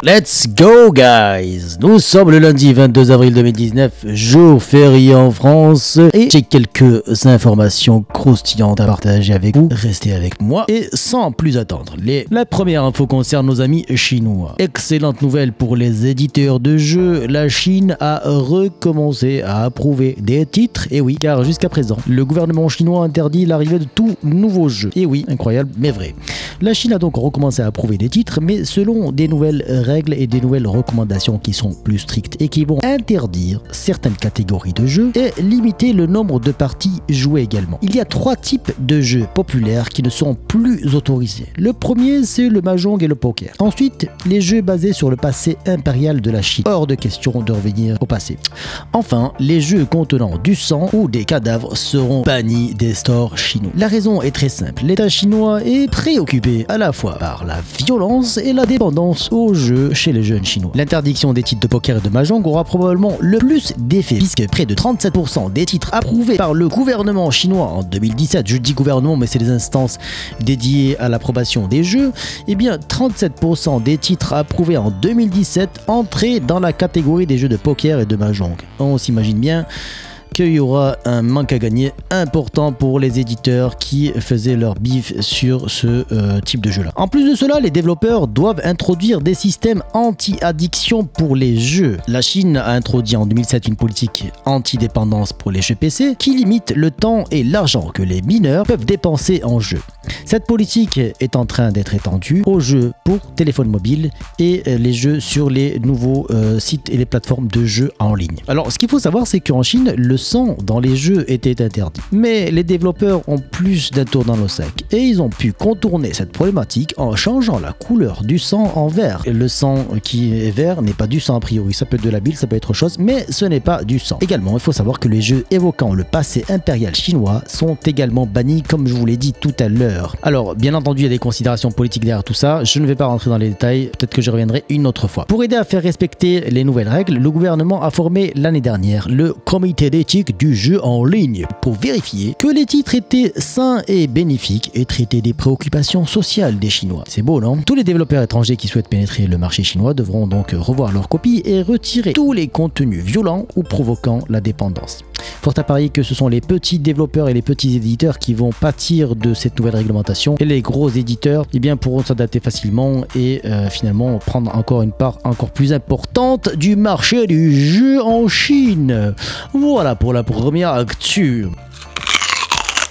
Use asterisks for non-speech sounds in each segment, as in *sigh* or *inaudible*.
Let's go guys Nous sommes le lundi 22 avril 2019, jour férié en France et j'ai quelques informations croustillantes à partager avec vous. Restez avec moi et sans plus attendre. Les... La première info concerne nos amis chinois. Excellente nouvelle pour les éditeurs de jeux, la Chine a recommencé à approuver des titres, et oui, car jusqu'à présent, le gouvernement chinois interdit l'arrivée de tout nouveau jeu. Et oui, incroyable mais vrai. La Chine a donc recommencé à approuver des titres, mais selon des nouvelles règles et des nouvelles recommandations qui sont plus strictes et qui vont interdire certaines catégories de jeux et limiter le nombre de parties jouées également. Il y a trois types de jeux populaires qui ne sont plus autorisés. Le premier, c'est le mahjong et le poker. Ensuite, les jeux basés sur le passé impérial de la Chine. Hors de question de revenir au passé. Enfin, les jeux contenant du sang ou des cadavres seront bannis des stores chinois. La raison est très simple. L'État chinois est préoccupé à la fois par la violence et la dépendance aux jeux chez les jeunes chinois. L'interdiction des titres de poker et de mahjong aura probablement le plus d'effet puisque près de 37% des titres approuvés par le gouvernement chinois en 2017, je dis gouvernement mais c'est les instances dédiées à l'approbation des jeux, eh bien 37% des titres approuvés en 2017 entraient dans la catégorie des jeux de poker et de mahjong. On s'imagine bien qu'il y aura un manque à gagner important pour les éditeurs qui faisaient leur bif sur ce euh, type de jeu-là. En plus de cela, les développeurs doivent introduire des systèmes anti-addiction pour les jeux. La Chine a introduit en 2007 une politique anti-dépendance pour les jeux PC qui limite le temps et l'argent que les mineurs peuvent dépenser en jeu. Cette politique est en train d'être étendue aux jeux pour téléphone mobile et euh, les jeux sur les nouveaux euh, sites et les plateformes de jeux en ligne. Alors, ce qu'il faut savoir, c'est qu'en Chine, le sang dans les jeux était interdit. Mais les développeurs ont plus d'un tour dans le sac et ils ont pu contourner cette problématique en changeant la couleur du sang en vert. Le sang qui est vert n'est pas du sang a priori, ça peut être de la bile, ça peut être autre chose, mais ce n'est pas du sang. Également, il faut savoir que les jeux évoquant le passé impérial chinois sont également bannis comme je vous l'ai dit tout à l'heure. Alors, bien entendu, il y a des considérations politiques derrière tout ça, je ne vais pas rentrer dans les détails, peut-être que je reviendrai une autre fois. Pour aider à faire respecter les nouvelles règles, le gouvernement a formé l'année dernière le comité du jeu en ligne pour vérifier que les titres étaient sains et bénéfiques et traitaient des préoccupations sociales des Chinois. C'est beau, non? Tous les développeurs étrangers qui souhaitent pénétrer le marché chinois devront donc revoir leurs copies et retirer tous les contenus violents ou provoquant la dépendance. Fort à parier que ce sont les petits développeurs et les petits éditeurs qui vont pâtir de cette nouvelle réglementation et les gros éditeurs eh bien, pourront s'adapter facilement et euh, finalement prendre encore une part encore plus importante du marché du jeu en Chine. Voilà pour la première actu.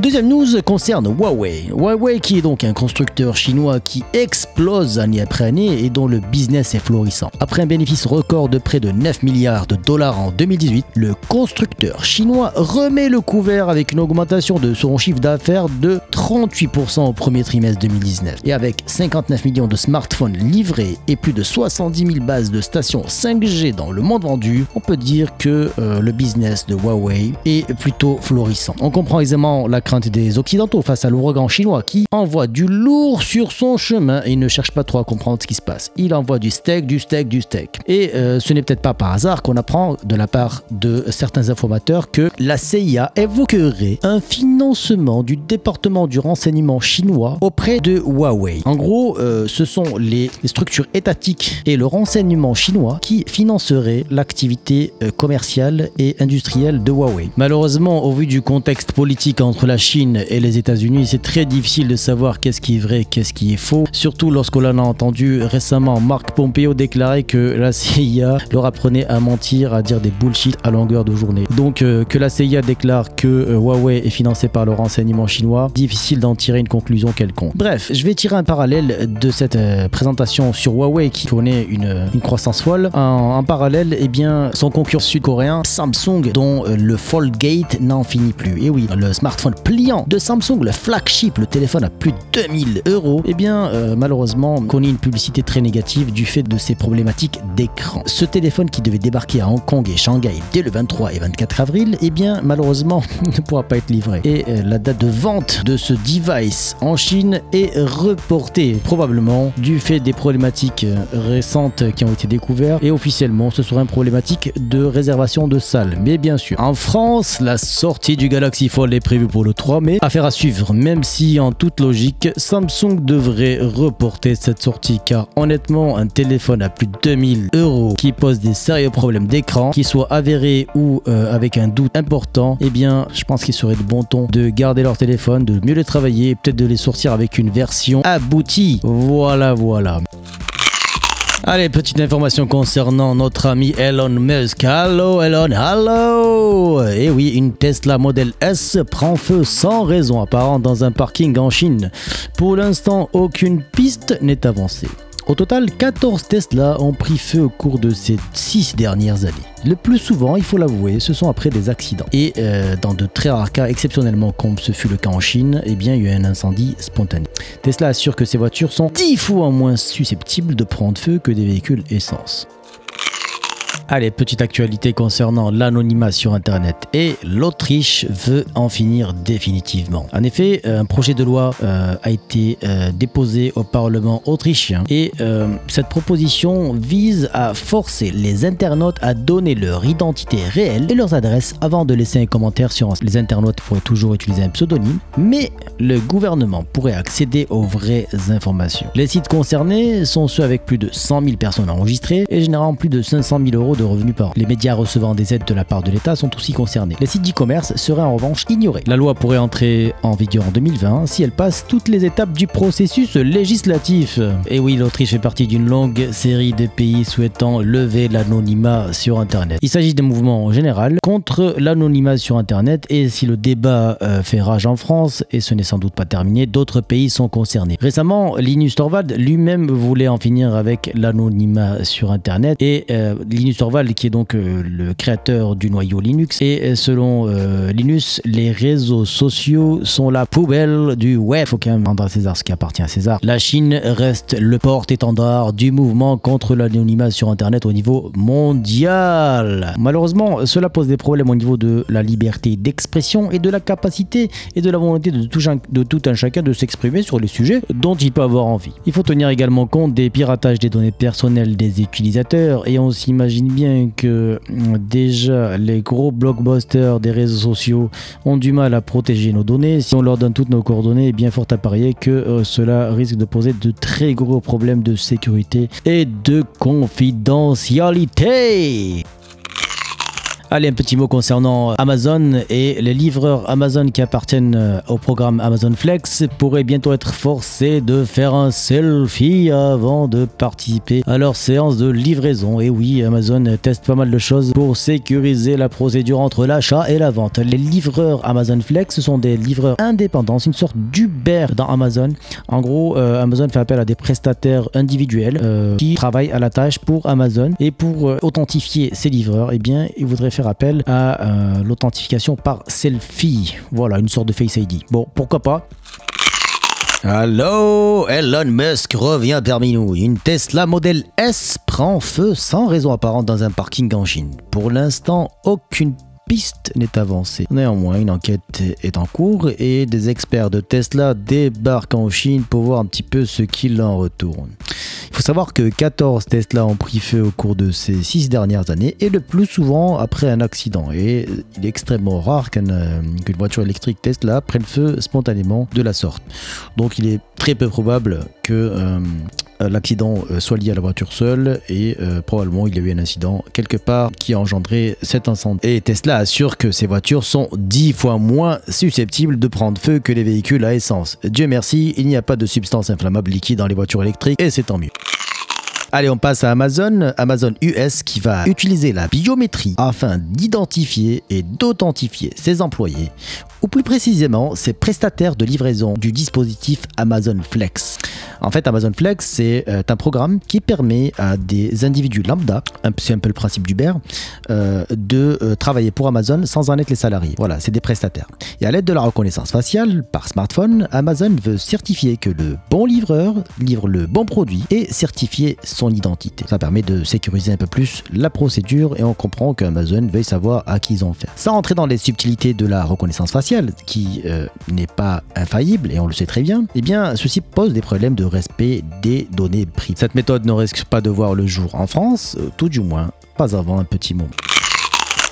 Deuxième news concerne Huawei. Huawei qui est donc un constructeur chinois qui explose année après année et dont le business est florissant. Après un bénéfice record de près de 9 milliards de dollars en 2018, le constructeur chinois remet le couvert avec une augmentation de son chiffre d'affaires de 38% au premier trimestre 2019. Et avec 59 millions de smartphones livrés et plus de 70 000 bases de stations 5G dans le monde vendu, on peut dire que euh, le business de Huawei est plutôt florissant. On comprend aisément la des Occidentaux face à l'ouragan chinois qui envoie du lourd sur son chemin et ne cherche pas trop à comprendre ce qui se passe. Il envoie du steak, du steak, du steak. Et euh, ce n'est peut-être pas par hasard qu'on apprend de la part de certains informateurs que la CIA évoquerait un financement du département du renseignement chinois auprès de Huawei. En gros, euh, ce sont les, structures étatiques et le renseignement chinois qui financeraient l'activité euh, commerciale et industrielle de Huawei. Malheureusement, au vu du contexte politique entre la Chine et les États-Unis, c'est très difficile de savoir qu'est-ce qui est vrai, qu'est-ce qui est faux. Surtout lorsqu'on a entendu récemment Marc Pompeo déclarer que la *laughs* CIA leur apprenait à mentir, à dire des bullshit à longueur de journée. Donc euh, que la CIA déclare que euh, Huawei est financé par le renseignement chinois, difficile d'en tirer une conclusion quelconque. Bref, je vais tirer un parallèle de cette euh, présentation sur Huawei qui connaît une, croissance folle. En, parallèle, eh bien, son concurrent sud-coréen Samsung, dont le Foldgate n'en finit plus. Et oui, le smartphone pliant de Samsung, le flagship, le téléphone à plus de 2000 euros, eh bien euh, malheureusement connaît une publicité très négative du fait de ses problématiques d'écran. Ce téléphone qui devait débarquer à Hong Kong et Shanghai dès le 23 et 24 avril, eh bien malheureusement *laughs* ne pourra pas être livré. Et euh, la date de vente de ce device en Chine est reportée, probablement du fait des problématiques euh, récentes qui ont été découvertes et officiellement ce sera une problématique de réservation de salles. Mais bien sûr, en France, la sortie du Galaxy Fold est prévue pour le le 3 mai. Affaire à suivre, même si en toute logique, Samsung devrait reporter cette sortie car honnêtement, un téléphone à plus de 2000 euros qui pose des sérieux problèmes d'écran, qui soit avéré ou euh, avec un doute important, eh bien, je pense qu'il serait de bon ton de garder leur téléphone, de mieux les travailler peut-être de les sortir avec une version aboutie. Voilà, voilà. Allez, petite information concernant notre ami Elon Musk. Hello Elon, hello Et eh oui, une Tesla Model S prend feu sans raison apparente dans un parking en Chine. Pour l'instant, aucune piste n'est avancée. Au total, 14 Tesla ont pris feu au cours de ces 6 dernières années. Le plus souvent, il faut l'avouer, ce sont après des accidents. Et euh, dans de très rares cas, exceptionnellement comme ce fut le cas en Chine, eh bien, il y a eu un incendie spontané. Tesla assure que ces voitures sont 10 fois moins susceptibles de prendre feu que des véhicules essence. Allez, petite actualité concernant l'anonymat sur Internet. Et l'Autriche veut en finir définitivement. En effet, un projet de loi euh, a été euh, déposé au Parlement autrichien. Et euh, cette proposition vise à forcer les internautes à donner leur identité réelle et leurs adresses avant de laisser un commentaire sur les internautes pourraient toujours utiliser un pseudonyme. Mais le gouvernement pourrait accéder aux vraies informations. Les sites concernés sont ceux avec plus de 100 000 personnes enregistrées et générant plus de 500 000 euros revenus par. Les médias recevant des aides de la part de l'État sont aussi concernés. Les sites d'e-commerce seraient en revanche ignorés. La loi pourrait entrer en vigueur en 2020 si elle passe toutes les étapes du processus législatif. Et oui, l'Autriche fait partie d'une longue série de pays souhaitant lever l'anonymat sur Internet. Il s'agit d'un mouvement en général contre l'anonymat sur Internet et si le débat euh, fait rage en France, et ce n'est sans doute pas terminé, d'autres pays sont concernés. Récemment, Linus Torvald lui-même voulait en finir avec l'anonymat sur Internet et euh, Linus Torvald qui est donc euh, le créateur du noyau Linux. Et euh, selon euh, Linus, les réseaux sociaux sont la poubelle du web. Faut quand même rendre à César ce qui appartient à César. La Chine reste le porte-étendard du mouvement contre l'anonymat sur Internet au niveau mondial. Malheureusement, cela pose des problèmes au niveau de la liberté d'expression et de la capacité et de la volonté de tout, de tout un chacun de s'exprimer sur les sujets dont il peut avoir envie. Il faut tenir également compte des piratages des données personnelles des utilisateurs et on s'imagine bien que euh, déjà les gros blockbusters des réseaux sociaux ont du mal à protéger nos données. Si on leur donne toutes nos coordonnées, est bien fort à parier que euh, cela risque de poser de très gros problèmes de sécurité et de confidentialité. Allez, un petit mot concernant Amazon et les livreurs Amazon qui appartiennent euh, au programme Amazon Flex pourraient bientôt être forcés de faire un selfie avant de participer à leur séance de livraison. Et oui, Amazon teste pas mal de choses pour sécuriser la procédure entre l'achat et la vente. Les livreurs Amazon Flex sont des livreurs indépendants, c'est une sorte d'Uber dans Amazon. En gros, euh, Amazon fait appel à des prestataires individuels euh, qui travaillent à la tâche pour Amazon et pour authentifier ces livreurs, eh bien, ils voudraient faire appel à euh, l'authentification par selfie. Voilà, une sorte de Face ID. Bon, pourquoi pas? Allô, Elon Musk revient parmi nous. Une Tesla Model S prend feu sans raison apparente dans un parking en Chine. Pour l'instant, aucune piste n'est avancée. Néanmoins, une enquête est en cours et des experts de Tesla débarquent en Chine pour voir un petit peu ce qu'il en retourne. Il faut savoir que 14 Tesla ont pris feu au cours de ces 6 dernières années et le plus souvent après un accident. Et il est extrêmement rare euh, qu'une voiture électrique Tesla prenne feu spontanément de la sorte. Donc il est très peu probable que euh, l'accident euh, soit lié à la voiture seule et probablement il y a eu un incident quelque part qui a engendré cet incendie. Et Tesla assure que ces voitures sont 10 fois moins susceptibles de prendre feu que les véhicules à essence. Dieu merci, il n'y a pas de substance inflammable liquide dans les voitures électriques et c'est tant mieux. Allez, on passe à Amazon. Amazon US qui va utiliser la biométrie afin d'identifier et d'authentifier ses employés, ou plus précisément ses prestataires de livraison du dispositif Amazon Flex. En fait, Amazon Flex, c'est euh, un programme qui permet à des individus lambda, c'est un peu le principe d'Uber, euh, de euh, travailler pour Amazon sans en être les salariés. Voilà, c'est des prestataires. Et à l'aide de la reconnaissance faciale par smartphone, Amazon veut certifier que le bon livreur livre le bon produit et certifier son identité. Ça permet de sécuriser un peu plus la procédure et on comprend qu'Amazon veuille savoir à qui ils ont affaire. Sans rentrer dans les subtilités de la reconnaissance faciale, qui n'est pas infaillible et on le sait très bien, eh bien, ceci pose des problèmes de respect des données privées. Cette méthode ne risque pas de voir le jour en France, euh, tout du moins pas avant un petit moment.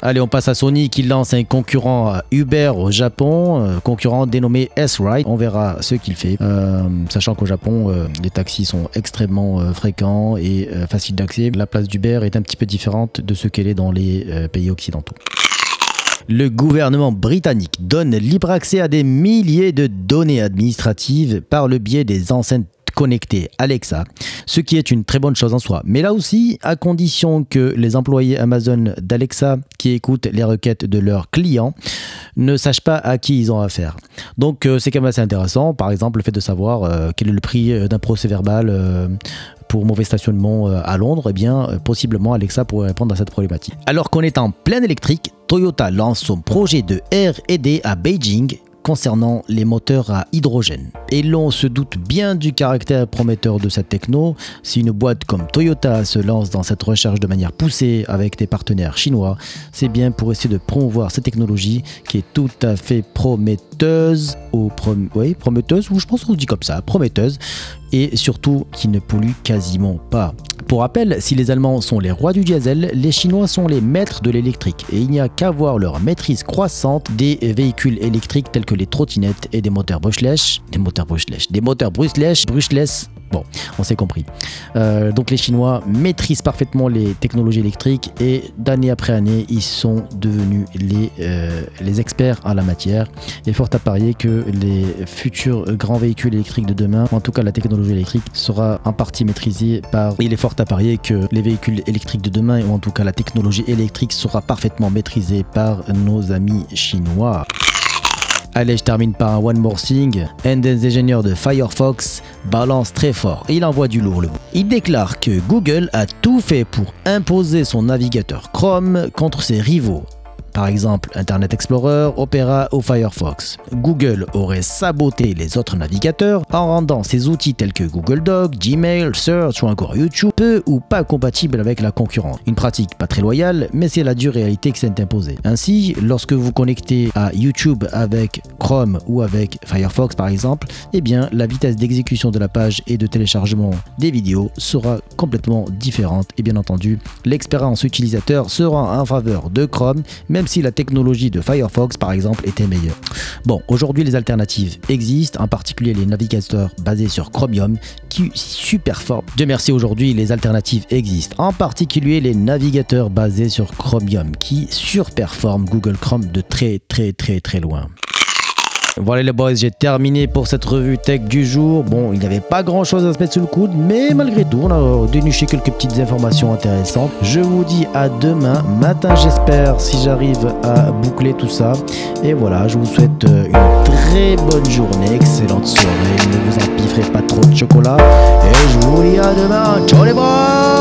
Allez, on passe à Sony qui lance un concurrent à Uber au Japon, euh, concurrent dénommé S-Ride. On verra ce qu'il fait, euh, sachant qu'au Japon, euh, les taxis sont extrêmement fréquents et faciles d'accès. La place d'Uber est un petit peu différente de ce qu'elle est dans les pays occidentaux. Le gouvernement britannique donne libre accès à des milliers de données administratives par le biais des enceintes connecté Alexa, ce qui est une très bonne chose en soi. Mais là aussi, à condition que les employés Amazon d'Alexa qui écoutent les requêtes de leurs clients ne sachent pas à qui ils ont affaire. Donc euh, c'est quand même assez intéressant. Par exemple, le fait de savoir euh, quel est le prix euh, d'un procès verbal pour mauvais stationnement à Londres, eh bien, possiblement Alexa pourrait répondre à cette problématique. Alors qu'on est en plein électrique, Toyota lance son projet de R&D à Beijing concernant les moteurs à hydrogène. Et l'on se doute bien du caractère prometteur de cette techno. Si une boîte comme Toyota se lance dans cette recherche de manière poussée avec des partenaires chinois, c'est bien pour essayer de promouvoir cette technologie qui est tout à fait prometteuse, prometteuse, ou je pense qu'on dit comme ça, prometteuse, et surtout qui ne pollue quasiment pas. Pour rappel, si les Allemands sont les rois du diesel, les Chinois sont les maîtres de l'électrique et il n'y a qu'à voir leur maîtrise croissante des véhicules électriques tels que les trottinettes et des moteurs Brushless, des moteurs des moteurs Bon, on s'est compris. Euh, donc les Chinois maîtrisent parfaitement les technologies électriques et d'année après année, ils sont devenus les, euh, experts en la matière. Il est fort à parier que les futurs grands véhicules électriques de demain, en tout cas la technologie électrique, sera en partie maîtrisée par... Il est fort à parier que les véhicules électriques de demain, ou en tout cas la technologie électrique, sera parfaitement maîtrisée par nos amis chinois. Allez, je termine par un One More Thing. Un des ingénieurs de Firefox balance très fort. Il envoie du lourd le Il déclare que Google a tout fait pour imposer son navigateur Chrome contre ses rivaux par exemple Internet Explorer, Opera ou Firefox. Google aurait saboté les autres navigateurs en rendant ses outils tels que Google Docs, Gmail, Search ou encore YouTube peu ou pas compatibles avec la concurrence. Une pratique pas très loyale, mais c'est la dure réalité qui s'est imposée. Ainsi, lorsque vous connectez à YouTube avec Chrome ou avec Firefox par exemple, eh bien la vitesse d'exécution de la page et de téléchargement des vidéos sera complètement différente et bien entendu, l'expérience utilisateur sera en faveur de Chrome, même si la technologie de Firefox par exemple était meilleure. Bon, aujourd'hui les alternatives existent, en particulier les navigateurs basés sur Chromium qui superforment. Dieu merci aujourd'hui les alternatives existent, en particulier les navigateurs basés sur Chromium qui surperforment Google Chrome de très très très très loin. Voilà les boys, j'ai terminé pour cette revue tech du jour. Bon, il n'y avait pas grand chose à se mettre sous le coude, mais malgré tout, on a déniché quelques petites informations intéressantes. Je vous dis à demain matin, j'espère, si j'arrive à boucler tout ça. Et voilà, je vous souhaite euh, une très bonne journée, excellente soirée. Ne vous empiffrez pas trop de chocolat. Et je vous dis à demain. Ciao les boys